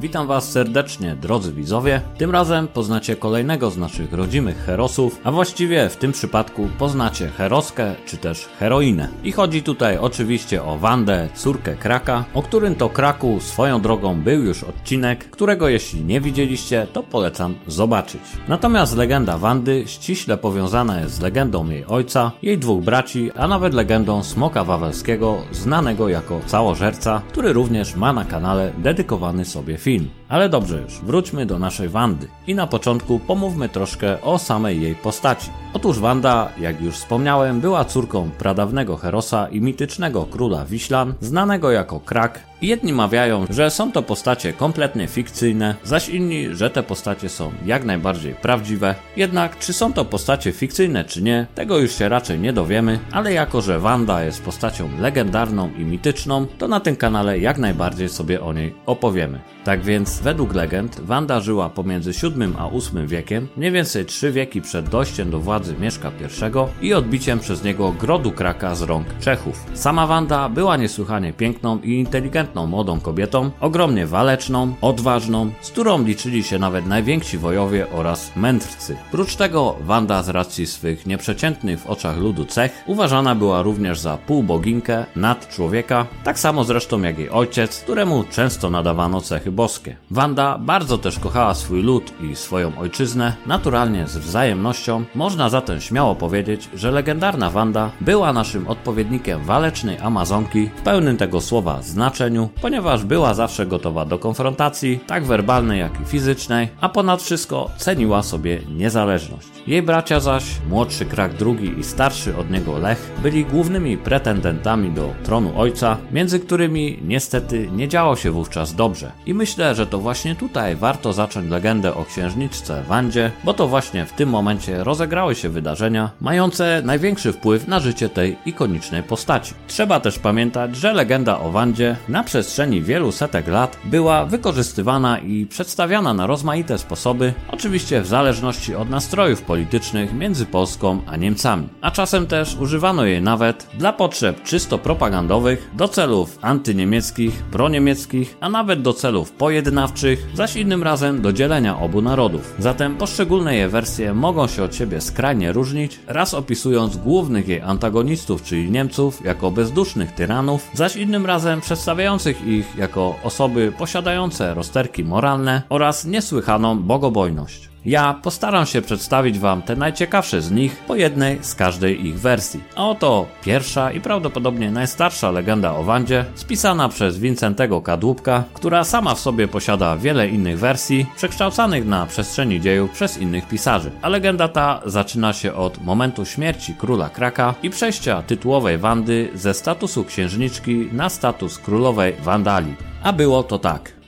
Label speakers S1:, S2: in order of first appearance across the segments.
S1: Witam Was serdecznie, drodzy widzowie. Tym razem poznacie kolejnego z naszych rodzimych herosów, a właściwie w tym przypadku poznacie heroskę czy też heroinę. I chodzi tutaj oczywiście o Wandę, córkę Kraka, o którym to Kraku swoją drogą był już odcinek, którego jeśli nie widzieliście, to polecam zobaczyć. Natomiast legenda Wandy ściśle powiązana jest z legendą jej ojca, jej dwóch braci, a nawet legendą Smoka Wawelskiego, znanego jako całożerca, który również ma na kanale dedykowany sobie film. film. Ale dobrze już, wróćmy do naszej Wandy. I na początku pomówmy troszkę o samej jej postaci. Otóż Wanda, jak już wspomniałem, była córką pradawnego Herosa i mitycznego króla Wiślan, znanego jako Krak. Jedni mawiają, że są to postacie kompletnie fikcyjne, zaś inni, że te postacie są jak najbardziej prawdziwe. Jednak czy są to postacie fikcyjne czy nie, tego już się raczej nie dowiemy, ale jako że Wanda jest postacią legendarną i mityczną, to na tym kanale jak najbardziej sobie o niej opowiemy. Tak więc, według legend, Wanda żyła pomiędzy VII a VIII wiekiem, mniej więcej trzy wieki przed dojściem do władzy Mieszka I i odbiciem przez niego grodu kraka z rąk Czechów. Sama Wanda była niesłychanie piękną i inteligentną młodą kobietą, ogromnie waleczną, odważną, z którą liczyli się nawet najwięksi wojowie oraz mędrcy. Prócz tego Wanda z racji swych nieprzeciętnych w oczach ludu cech uważana była również za półboginkę nad człowieka, tak samo zresztą jak jej ojciec, któremu często nadawano cechy boskie. Wanda bardzo też kochała swój lud i swoją ojczyznę, naturalnie z wzajemnością. Można zatem śmiało powiedzieć, że legendarna Wanda była naszym odpowiednikiem walecznej Amazonki w pełnym tego słowa znaczeniu, ponieważ była zawsze gotowa do konfrontacji, tak werbalnej jak i fizycznej, a ponad wszystko ceniła sobie niezależność. Jej bracia zaś, młodszy Krak II i starszy od niego Lech, byli głównymi pretendentami do tronu ojca, między którymi niestety nie działo się wówczas dobrze. I myślę, że to właśnie tutaj warto zacząć legendę o księżniczce Wandzie, bo to właśnie w tym momencie rozegrały się wydarzenia mające największy wpływ na życie tej ikonicznej postaci. Trzeba też pamiętać, że legenda o Wandzie na przestrzeni wielu setek lat była wykorzystywana i przedstawiana na rozmaite sposoby, oczywiście w zależności od nastrojów politycznych między Polską a Niemcami. A czasem też używano jej nawet dla potrzeb czysto propagandowych, do celów antyniemieckich, proniemieckich, a nawet do celów pojednawczych, zaś innym razem do dzielenia obu narodów. Zatem poszczególne jej wersje mogą się od siebie skrajnie różnić, raz opisując głównych jej antagonistów, czyli Niemców, jako bezdusznych tyranów, zaś innym razem przedstawiających ich jako osoby posiadające rozterki moralne oraz niesłychaną bogobojność. Ja postaram się przedstawić Wam te najciekawsze z nich po jednej z każdej ich wersji. A oto pierwsza i prawdopodobnie najstarsza legenda o Wandzie, spisana przez Wincentego Kadłubka, która sama w sobie posiada wiele innych wersji, przekształcanych na przestrzeni dziejów przez innych pisarzy. A legenda ta zaczyna się od momentu śmierci króla Kraka i przejścia tytułowej Wandy ze statusu księżniczki na status królowej Wandalii. A było to tak.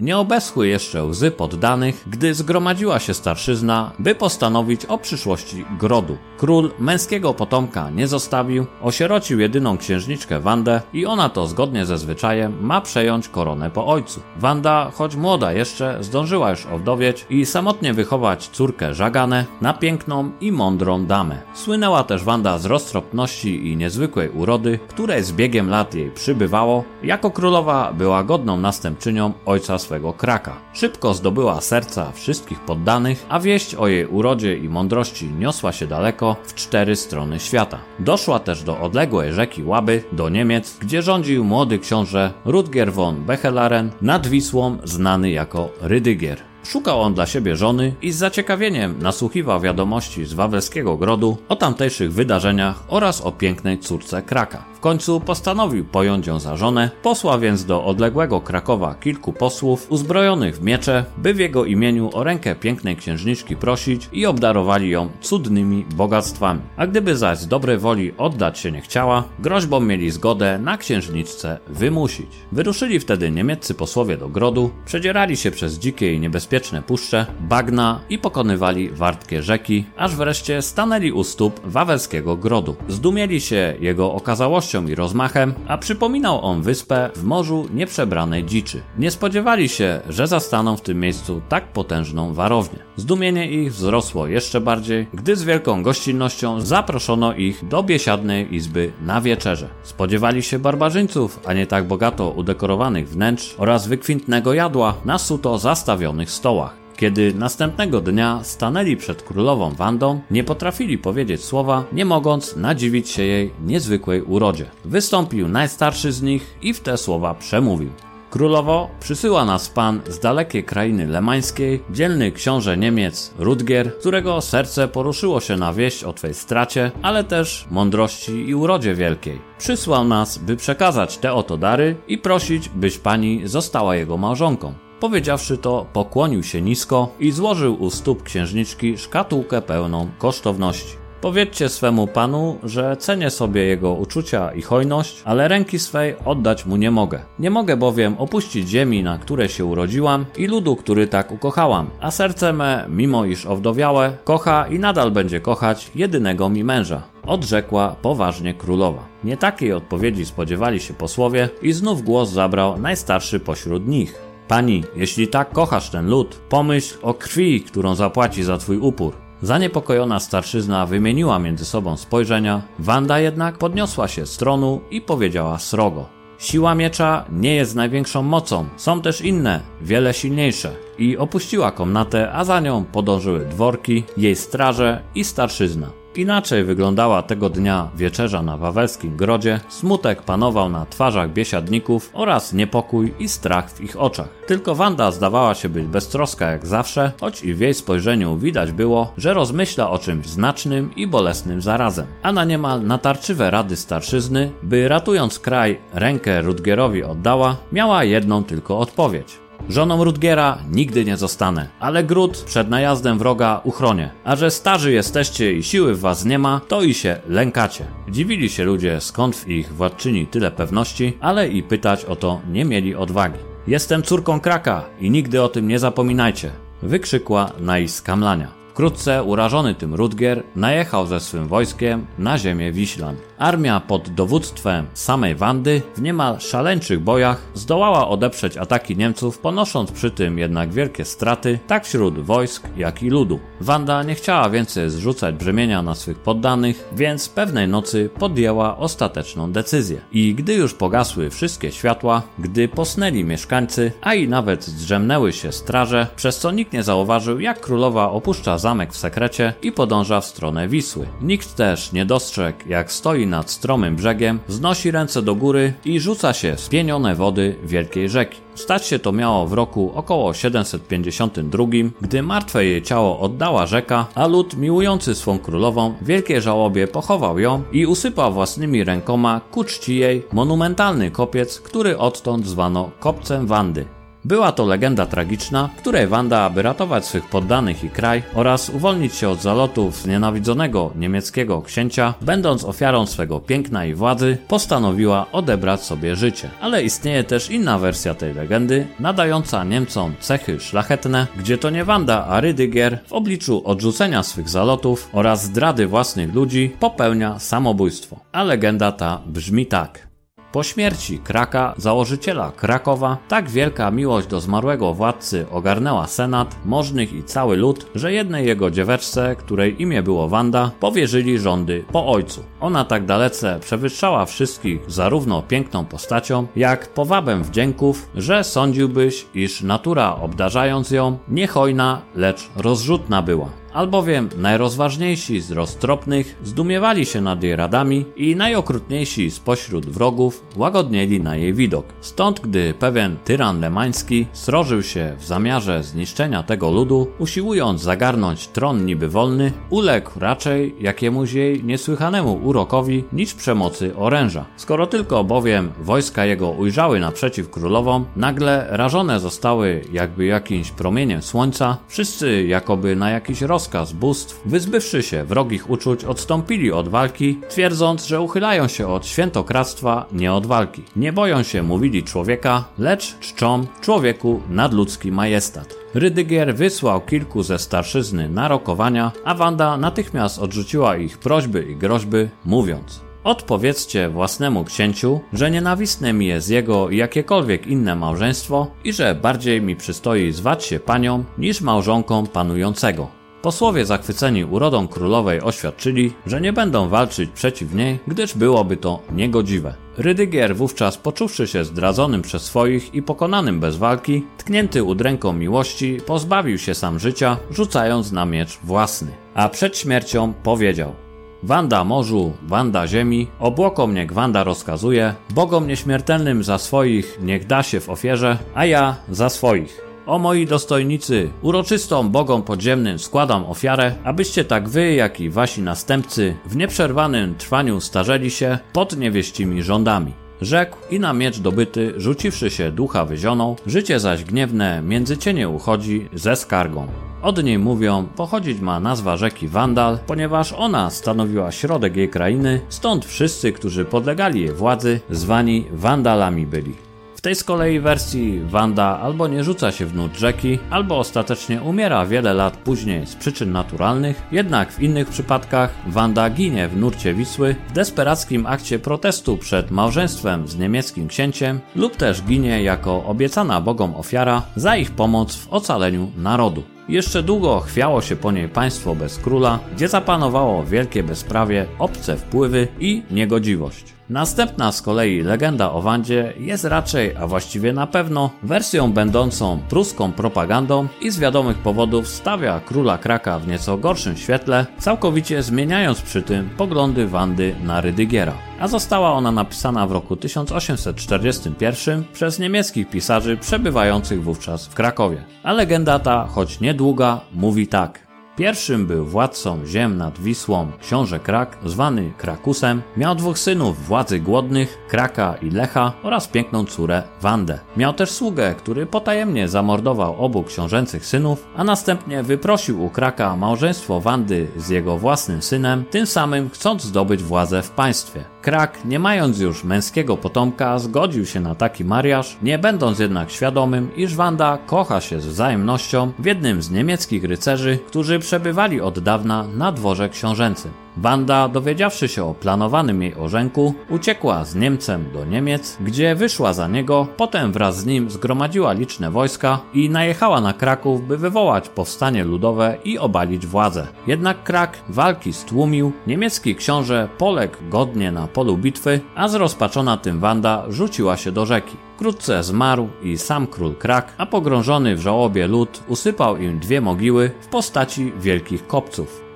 S1: Nie obeschły jeszcze łzy poddanych, gdy zgromadziła się starszyzna, by postanowić o przyszłości grodu. Król męskiego potomka nie zostawił, osierocił jedyną księżniczkę Wandę i ona to zgodnie ze zwyczajem ma przejąć koronę po ojcu. Wanda, choć młoda jeszcze, zdążyła już owdowieć i samotnie wychować córkę Żaganę na piękną i mądrą damę. Słynęła też Wanda z roztropności i niezwykłej urody, której z biegiem lat jej przybywało. Jako królowa była godną następczynią ojca swego kraka. Szybko zdobyła serca wszystkich poddanych, a wieść o jej urodzie i mądrości niosła się daleko w cztery strony świata. Doszła też do odległej rzeki Łaby, do Niemiec, gdzie rządził młody książę Rudger von Bechelaren, nad Wisłą znany jako Rydygier. Szukał on dla siebie żony i z zaciekawieniem nasłuchiwał wiadomości z Wawelskiego Grodu o tamtejszych wydarzeniach oraz o pięknej córce Kraka. W końcu postanowił pojąć ją za żonę, posła więc do odległego Krakowa kilku posłów uzbrojonych w miecze, by w jego imieniu o rękę pięknej księżniczki prosić i obdarowali ją cudnymi bogactwami. A gdyby zaś z dobrej woli oddać się nie chciała, groźbą mieli zgodę na księżniczce wymusić. Wyruszyli wtedy niemieccy posłowie do grodu, przedzierali się przez dzikie i niebezpieczne puszcze, bagna i pokonywali wartkie rzeki, aż wreszcie stanęli u stóp wawelskiego grodu. Zdumieli się jego okazałością i rozmachem, a przypominał on wyspę w morzu nieprzebranej dziczy. Nie spodziewali się, że zastaną w tym miejscu tak potężną warownię. Zdumienie ich wzrosło jeszcze bardziej, gdy z wielką gościnnością zaproszono ich do biesiadnej izby na wieczerze. Spodziewali się barbarzyńców, a nie tak bogato udekorowanych wnętrz oraz wykwintnego jadła na suto zastawionych stołach. Kiedy następnego dnia stanęli przed królową Wandą, nie potrafili powiedzieć słowa, nie mogąc nadziwić się jej niezwykłej urodzie. Wystąpił najstarszy z nich i w te słowa przemówił. Królowo, przysyła nas pan z dalekiej krainy lemańskiej, dzielny książę Niemiec Rudgier, którego serce poruszyło się na wieść o twej stracie, ale też mądrości i urodzie wielkiej. Przysłał nas, by przekazać te oto dary i prosić, byś pani została jego małżonką. Powiedziawszy to, pokłonił się nisko i złożył u stóp księżniczki szkatułkę pełną kosztowności. Powiedzcie swemu panu, że cenię sobie jego uczucia i hojność, ale ręki swej oddać mu nie mogę. Nie mogę bowiem opuścić ziemi, na której się urodziłam i ludu, który tak ukochałam, a serce me, mimo iż owdowiałe, kocha i nadal będzie kochać jedynego mi męża. Odrzekła poważnie królowa. Nie takiej odpowiedzi spodziewali się posłowie i znów głos zabrał najstarszy pośród nich. Pani, jeśli tak kochasz ten lud, pomyśl o krwi, którą zapłaci za twój upór. Zaniepokojona starszyzna wymieniła między sobą spojrzenia, Wanda jednak podniosła się z tronu i powiedziała srogo. Siła miecza nie jest największą mocą, są też inne, wiele silniejsze. I opuściła komnatę, a za nią podążyły dworki, jej straże i starszyzna. Inaczej wyglądała tego dnia wieczerza na wawelskim grodzie, smutek panował na twarzach biesiadników oraz niepokój i strach w ich oczach. Tylko Wanda zdawała się być beztroska jak zawsze, choć i w jej spojrzeniu widać było, że rozmyśla o czymś znacznym i bolesnym zarazem. A na niemal natarczywe rady starszyzny, by ratując kraj rękę Rudgerowi oddała, miała jedną tylko odpowiedź. Żoną Rudgiera nigdy nie zostanę, ale gród przed najazdem wroga uchronię. A że starzy jesteście i siły w was nie ma, to i się lękacie. Dziwili się ludzie, skąd w ich władczyni tyle pewności, ale i pytać o to nie mieli odwagi. Jestem córką Kraka i nigdy o tym nie zapominajcie, wykrzykła Nais Kamlania. Wkrótce urażony tym Rudgier najechał ze swym wojskiem na ziemię Wiślan. Armia pod dowództwem samej Wandy w niemal szaleńczych bojach zdołała odeprzeć ataki Niemców, ponosząc przy tym jednak wielkie straty tak wśród wojsk, jak i ludu. Wanda nie chciała więcej zrzucać brzemienia na swych poddanych, więc pewnej nocy podjęła ostateczną decyzję. I gdy już pogasły wszystkie światła, gdy posnęli mieszkańcy, a i nawet zdrzemnęły się straże, przez co nikt nie zauważył, jak królowa opuszcza zamek w sekrecie i podąża w stronę Wisły. Nikt też nie dostrzegł, jak stoi nad stromym brzegiem, wznosi ręce do góry i rzuca się w spienione wody wielkiej rzeki. Stać się to miało w roku około 752, gdy martwe jej ciało oddała rzeka, a lud miłujący swą królową wielkiej żałobie pochował ją i usypał własnymi rękoma ku czci jej monumentalny kopiec, który odtąd zwano Kopcem Wandy. Była to legenda tragiczna, której Wanda, aby ratować swych poddanych i kraj oraz uwolnić się od zalotów znienawidzonego niemieckiego księcia, będąc ofiarą swego piękna i władzy, postanowiła odebrać sobie życie. Ale istnieje też inna wersja tej legendy, nadająca Niemcom cechy szlachetne, gdzie to nie Wanda, a Rydygier w obliczu odrzucenia swych zalotów oraz zdrady własnych ludzi popełnia samobójstwo. A legenda ta brzmi tak. Po śmierci Kraka, założyciela Krakowa, tak wielka miłość do zmarłego władcy ogarnęła senat, możnych i cały lud, że jednej jego dzieweczce, której imię było Wanda, powierzyli rządy po ojcu. Ona tak dalece przewyższała wszystkich zarówno piękną postacią, jak powabem wdzięków, że sądziłbyś, iż natura obdarzając ją, niehojna, lecz rozrzutna była albowiem najrozważniejsi z roztropnych zdumiewali się nad jej radami i najokrutniejsi spośród wrogów łagodnieli na jej widok. Stąd gdy pewien tyran lemański srożył się w zamiarze zniszczenia tego ludu, usiłując zagarnąć tron niby wolny, uległ raczej jakiemuś jej niesłychanemu urokowi niż przemocy oręża. Skoro tylko bowiem wojska jego ujrzały naprzeciw królową, nagle rażone zostały jakby jakimś promieniem słońca, wszyscy jakoby na jakiś roz rozkaz bóstw, wyzbywszy się wrogich uczuć, odstąpili od walki, twierdząc, że uchylają się od świętokradztwa, nie od walki. Nie boją się, mówili człowieka, lecz czczą człowieku nadludzki majestat. Rydygier wysłał kilku ze starszyzny na rokowania, a Wanda natychmiast odrzuciła ich prośby i groźby, mówiąc Odpowiedzcie własnemu księciu, że nienawistne mi jest jego jakiekolwiek inne małżeństwo i że bardziej mi przystoi zwać się panią niż małżonką panującego. Posłowie zachwyceni urodą królowej oświadczyli, że nie będą walczyć przeciw niej, gdyż byłoby to niegodziwe. Rydygier wówczas poczuwszy się zdradzonym przez swoich i pokonanym bez walki, tknięty udręką miłości, pozbawił się sam życia, rzucając na miecz własny. A przed śmiercią powiedział Wanda morzu, Wanda ziemi, obłokom niech Wanda rozkazuje, bogom nieśmiertelnym za swoich niech da się w ofierze, a ja za swoich. O moi dostojnicy, uroczystą bogom podziemnym składam ofiarę, abyście tak wy, jak i wasi następcy w nieprzerwanym trwaniu starzeli się pod niewieścimi rządami. Rzekł i na miecz dobyty, rzuciwszy się ducha wyzioną, życie zaś gniewne między cienie uchodzi ze skargą. Od niej mówią, pochodzić ma nazwa rzeki Wandal, ponieważ ona stanowiła środek jej krainy, stąd wszyscy, którzy podlegali jej władzy, zwani Wandalami byli. W tej z kolei wersji Wanda albo nie rzuca się w nut rzeki, albo ostatecznie umiera wiele lat później z przyczyn naturalnych, jednak w innych przypadkach Wanda ginie w nurcie Wisły w desperackim akcie protestu przed małżeństwem z niemieckim księciem lub też ginie jako obiecana bogom ofiara za ich pomoc w ocaleniu narodu. Jeszcze długo chwiało się po niej państwo bez króla, gdzie zapanowało wielkie bezprawie, obce wpływy i niegodziwość. Następna z kolei legenda o Wandzie jest raczej, a właściwie na pewno, wersją będącą pruską propagandą i z wiadomych powodów stawia króla Kraka w nieco gorszym świetle, całkowicie zmieniając przy tym poglądy Wandy na Rydygiera. A została ona napisana w roku 1841 przez niemieckich pisarzy przebywających wówczas w Krakowie. A legenda ta, choć niedługa, mówi tak – Pierwszym był władcą ziem nad Wisłą książę Krak, zwany Krakusem. Miał dwóch synów władzy głodnych, Kraka i Lecha oraz piękną córę Wandę. Miał też sługę, który potajemnie zamordował obu książęcych synów, a następnie wyprosił u Kraka małżeństwo Wandy z jego własnym synem, tym samym chcąc zdobyć władzę w państwie. Krak, nie mając już męskiego potomka, zgodził się na taki mariaż, nie będąc jednak świadomym, iż Wanda kocha się z wzajemnością w jednym z niemieckich rycerzy, którzy przebywali od dawna na dworze książęcym. Wanda, dowiedziawszy się o planowanym jej orzenku, uciekła z Niemcem do Niemiec, gdzie wyszła za niego, potem wraz z nim zgromadziła liczne wojska i najechała na Kraków, by wywołać powstanie ludowe i obalić władzę. Jednak Krak walki stłumił, niemiecki książę poległ godnie na polu bitwy, a zrozpaczona tym Wanda rzuciła się do rzeki. Wkrótce zmarł i sam król Krak, a pogrążony w żałobie lud usypał im dwie mogiły w postaci wielkich kopców.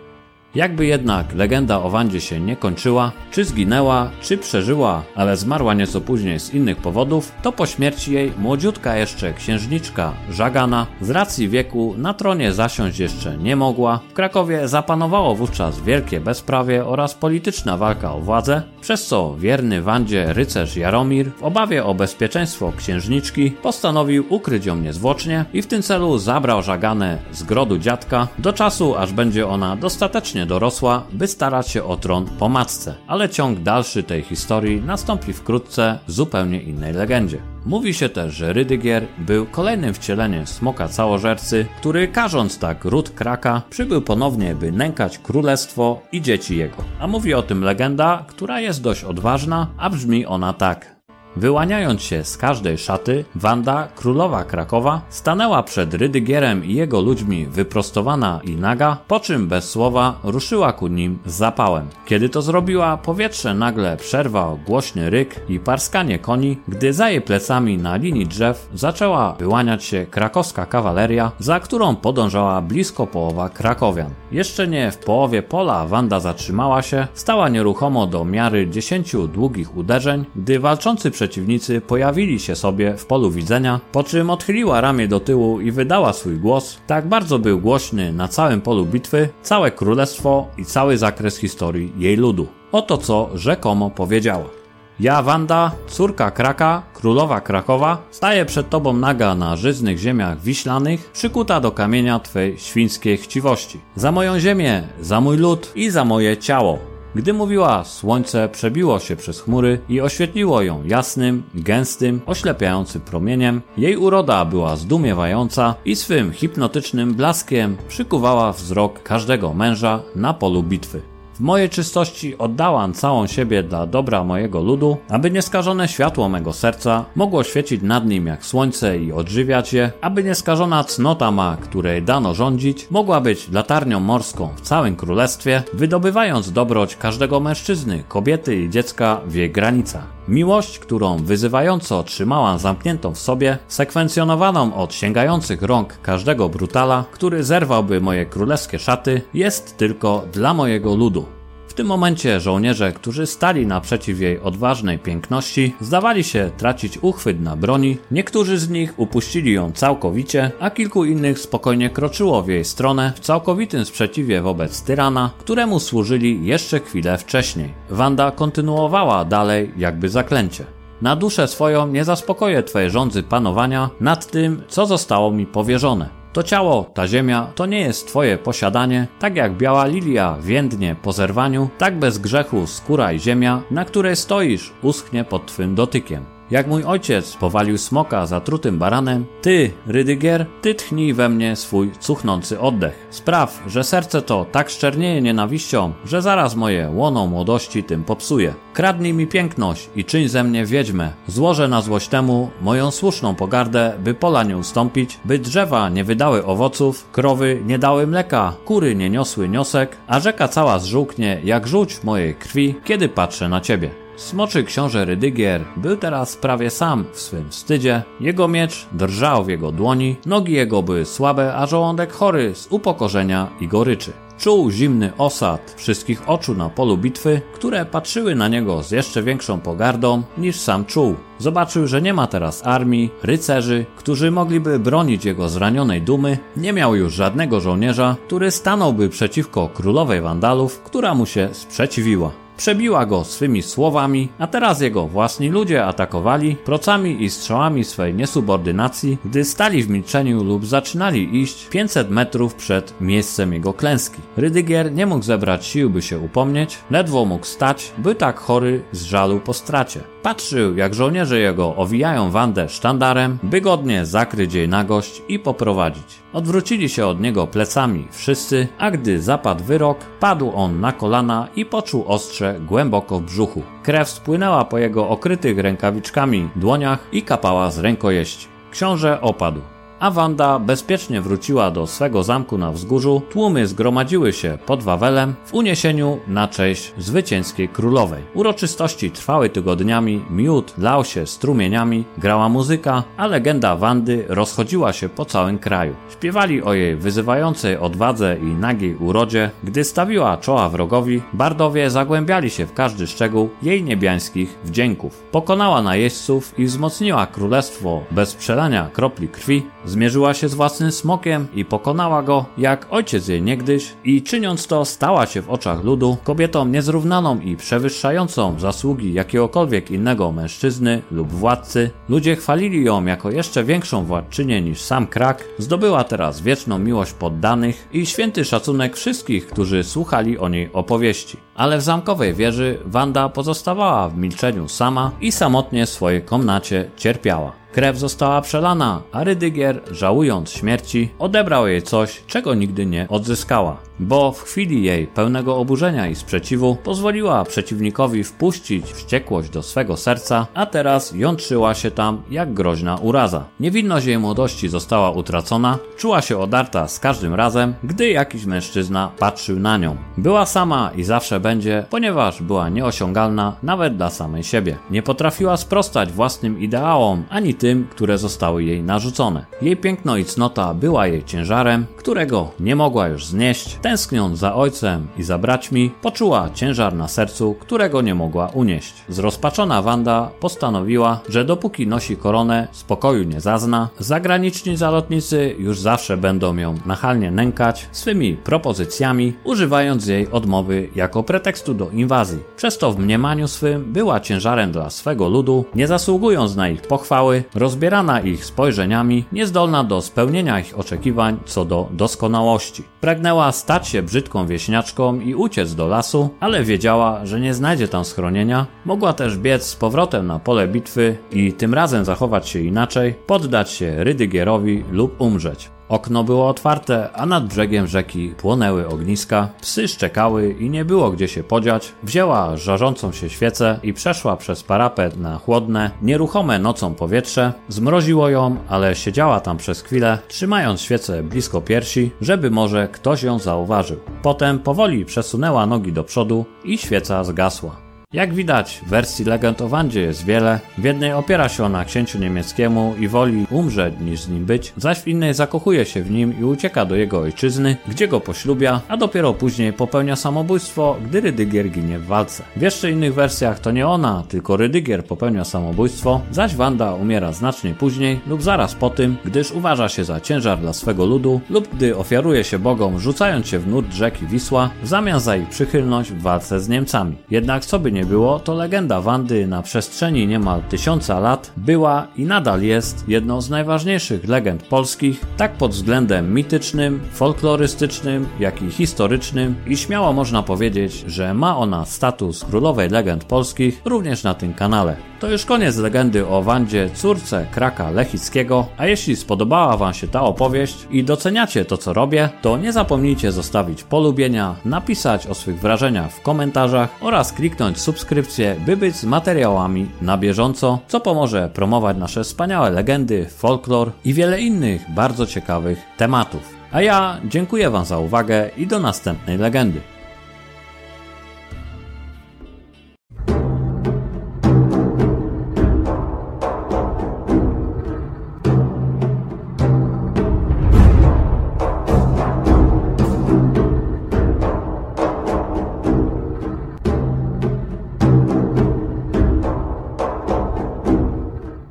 S1: Jakby jednak legenda o Wandzie się nie kończyła, czy zginęła, czy przeżyła, ale zmarła nieco później z innych powodów, to po śmierci jej młodziutka jeszcze księżniczka Żagana z racji wieku na tronie zasiąść jeszcze nie mogła. W Krakowie zapanowało wówczas wielkie bezprawie oraz polityczna walka o władzę, przez co wierny Wandzie rycerz Jaromir w obawie o bezpieczeństwo księżniczki postanowił ukryć ją niezwłocznie i w tym celu zabrał Żaganę z grodu dziadka do czasu aż będzie ona dostatecznie dorosła, by starać się o tron po matce. Ale ciąg dalszy tej historii nastąpi wkrótce w zupełnie innej legendzie. Mówi się też, że Rydygier był kolejnym wcieleniem smoka całożercy, który karząc tak ród Kraka, przybył ponownie, by nękać królestwo i dzieci jego. A mówi o tym legenda, która jest dość odważna, a brzmi ona tak. Wyłaniając się z każdej szaty, Wanda, królowa Krakowa, stanęła przed Rydygierem i jego ludźmi wyprostowana i naga, po czym bez słowa ruszyła ku nim z zapałem. Kiedy to zrobiła, powietrze nagle przerwał głośny ryk i parskanie koni, gdy za jej plecami na linii drzew zaczęła wyłaniać się krakowska kawaleria, za którą podążała blisko połowa krakowian. Jeszcze nie w połowie pola Wanda zatrzymała się, stała nieruchomo do miary dziesięciu długich uderzeń, gdy walczący przed przeciwnicy pojawili się sobie w polu widzenia, po czym odchyliła ramię do tyłu i wydała swój głos. Tak bardzo był głośny na całym polu bitwy, całe królestwo i cały zakres historii jej ludu. Oto co rzekomo powiedziała. Ja, Wanda, córka Kraka, królowa Krakowa, staję przed tobą naga na żyznych ziemiach wiślanych, przykuta do kamienia twej świńskiej chciwości. Za moją ziemię, za mój lud i za moje ciało. Gdy mówiła, słońce przebiło się przez chmury i oświetliło ją jasnym, gęstym, oślepiającym promieniem. Jej uroda była zdumiewająca i swym hipnotycznym blaskiem przykuwała wzrok każdego męża na polu bitwy. W mojej czystości oddałam całą siebie dla dobra mojego ludu, aby nieskażone światło mego serca mogło świecić nad nim jak słońce i odżywiać je, aby nieskażona cnota ma, której dano rządzić, mogła być latarnią morską w całym królestwie, wydobywając dobroć każdego mężczyzny, kobiety i dziecka w jej granicach. Miłość, którą wyzywająco trzymałam zamkniętą w sobie, sekwencjonowaną od sięgających rąk każdego brutala, który zerwałby moje królewskie szaty, jest tylko dla mojego ludu. W tym momencie żołnierze, którzy stali naprzeciw jej odważnej piękności, zdawali się tracić uchwyt na broni, niektórzy z nich upuścili ją całkowicie, a kilku innych spokojnie kroczyło w jej stronę w całkowitym sprzeciwie wobec tyrana, któremu służyli jeszcze chwilę wcześniej. Wanda kontynuowała dalej jakby zaklęcie. Na duszę swoją nie zaspokoję Twojej rządzy panowania nad tym, co zostało mi powierzone. To ciało, ta ziemia, to nie jest twoje posiadanie, tak jak biała lilia więdnie po zerwaniu, tak bez grzechu skóra i ziemia, na której stoisz, uschnie pod twym dotykiem. Jak mój ojciec powalił smoka zatrutym baranem, ty, Rydygier, ty tchnij we mnie swój cuchnący oddech. Spraw, że serce to tak szczernieje nienawiścią, że zaraz moje łono młodości tym popsuje. Kradnij mi piękność i czyń ze mnie wiedźmę. Złożę na złość temu moją słuszną pogardę, by pola nie ustąpić, by drzewa nie wydały owoców, krowy nie dały mleka, kury nie niosły niosek, a rzeka cała zżółknie jak żółć mojej krwi, kiedy patrzę na ciebie. Smoczy książę Rydygier był teraz prawie sam w swym wstydzie. Jego miecz drżał w jego dłoni, nogi jego były słabe, a żołądek chory z upokorzenia i goryczy. Czuł zimny osad wszystkich oczu na polu bitwy, które patrzyły na niego z jeszcze większą pogardą niż sam czuł. Zobaczył, że nie ma teraz armii, rycerzy, którzy mogliby bronić jego zranionej dumy. Nie miał już żadnego żołnierza, który stanąłby przeciwko królowej Wandalów, która mu się sprzeciwiła. Przebiła go swymi słowami, a teraz jego własni ludzie atakowali procami i strzałami swej niesubordynacji, gdy stali w milczeniu lub zaczynali iść 500 metrów przed miejscem jego klęski. Rydygier nie mógł zebrać sił, by się upomnieć, ledwo mógł stać, by tak chory z żalu po stracie. Patrzył, jak żołnierze jego owijają Wandę sztandarem, by godnie zakryć jej nagość i poprowadzić. Odwrócili się od niego plecami wszyscy, a gdy zapadł wyrok, padł on na kolana i poczuł ostrze głęboko w brzuchu. Krew spłynęła po jego okrytych rękawiczkami dłoniach i kapała z rękojeści. Książę opadł a Wanda bezpiecznie wróciła do swego zamku na wzgórzu, tłumy zgromadziły się pod Wawelem w uniesieniu na cześć zwycięskiej królowej. Uroczystości trwały tygodniami, miód lał się strumieniami, grała muzyka, a legenda Wandy rozchodziła się po całym kraju. Śpiewali o jej wyzywającej odwadze i nagiej urodzie, gdy stawiła czoła wrogowi, bardowie zagłębiali się w każdy szczegół jej niebiańskich wdzięków. Pokonała najeźdźców i wzmocniła królestwo bez przelania kropli krwi, Zmierzyła się z własnym smokiem i pokonała go, jak ojciec jej niegdyś, i czyniąc to, stała się w oczach ludu kobietą niezrównaną i przewyższającą zasługi jakiegokolwiek innego mężczyzny lub władcy. Ludzie chwalili ją jako jeszcze większą władczynię niż sam krak, zdobyła teraz wieczną miłość poddanych i święty szacunek wszystkich, którzy słuchali o niej opowieści. Ale w zamkowej wieży Wanda pozostawała w milczeniu sama i samotnie w swojej komnacie cierpiała. Krew została przelana, a Rydygier, żałując śmierci, odebrał jej coś, czego nigdy nie odzyskała bo w chwili jej pełnego oburzenia i sprzeciwu pozwoliła przeciwnikowi wpuścić wściekłość do swego serca, a teraz jątrzyła się tam jak groźna uraza. Niewinność jej młodości została utracona, czuła się odarta z każdym razem, gdy jakiś mężczyzna patrzył na nią. Była sama i zawsze będzie, ponieważ była nieosiągalna nawet dla samej siebie. Nie potrafiła sprostać własnym ideałom, ani tym, które zostały jej narzucone. Jej piękno i cnota była jej ciężarem, którego nie mogła już znieść, Tęskniąc za ojcem i za braćmi, poczuła ciężar na sercu, którego nie mogła unieść. Zrozpaczona Wanda postanowiła, że dopóki nosi koronę, spokoju nie zazna. Zagraniczni zalotnicy już zawsze będą ją nachalnie nękać swymi propozycjami, używając jej odmowy jako pretekstu do inwazji. Przez to w mniemaniu swym była ciężarem dla swego ludu, nie zasługując na ich pochwały, rozbierana ich spojrzeniami, niezdolna do spełnienia ich oczekiwań co do doskonałości. Pragnęła stać się brzydką wieśniaczką i uciec do lasu, ale wiedziała, że nie znajdzie tam schronienia. Mogła też biec z powrotem na pole bitwy i tym razem zachować się inaczej, poddać się Rydygierowi lub umrzeć. Okno było otwarte, a nad brzegiem rzeki płonęły ogniska, psy szczekały i nie było gdzie się podziać. Wzięła żarzącą się świecę i przeszła przez parapet na chłodne, nieruchome nocą powietrze. Zmroziło ją, ale siedziała tam przez chwilę, trzymając świecę blisko piersi, żeby może ktoś ją zauważył. Potem powoli przesunęła nogi do przodu i świeca zgasła. Jak widać, wersji legend o Wandzie jest wiele. W jednej opiera się ona księciu niemieckiemu i woli umrzeć niż z nim być, zaś w innej zakochuje się w nim i ucieka do jego ojczyzny, gdzie go poślubia, a dopiero później popełnia samobójstwo, gdy Rydygier ginie w walce. W jeszcze innych wersjach to nie ona, tylko Rydygier popełnia samobójstwo, zaś Wanda umiera znacznie później lub zaraz po tym, gdyż uważa się za ciężar dla swego ludu lub gdy ofiaruje się bogom rzucając się w nurt rzeki Wisła w zamian za ich przychylność w walce z Niemcami. Jednak co by nie było, to legenda Wandy na przestrzeni niemal tysiąca lat była i nadal jest jedną z najważniejszych legend polskich, tak pod względem mitycznym, folklorystycznym, jak i historycznym i śmiało można powiedzieć, że ma ona status królowej legend polskich również na tym kanale. To już koniec legendy o Wandzie, córce Kraka Lechickiego, a jeśli spodobała Wam się ta opowieść i doceniacie to co robię, to nie zapomnijcie zostawić polubienia, napisać o swych wrażeniach w komentarzach oraz kliknąć subskrypcję, by być z materiałami na bieżąco, co pomoże promować nasze wspaniałe legendy, folklor i wiele innych bardzo ciekawych tematów. A ja dziękuję Wam za uwagę i do następnej legendy.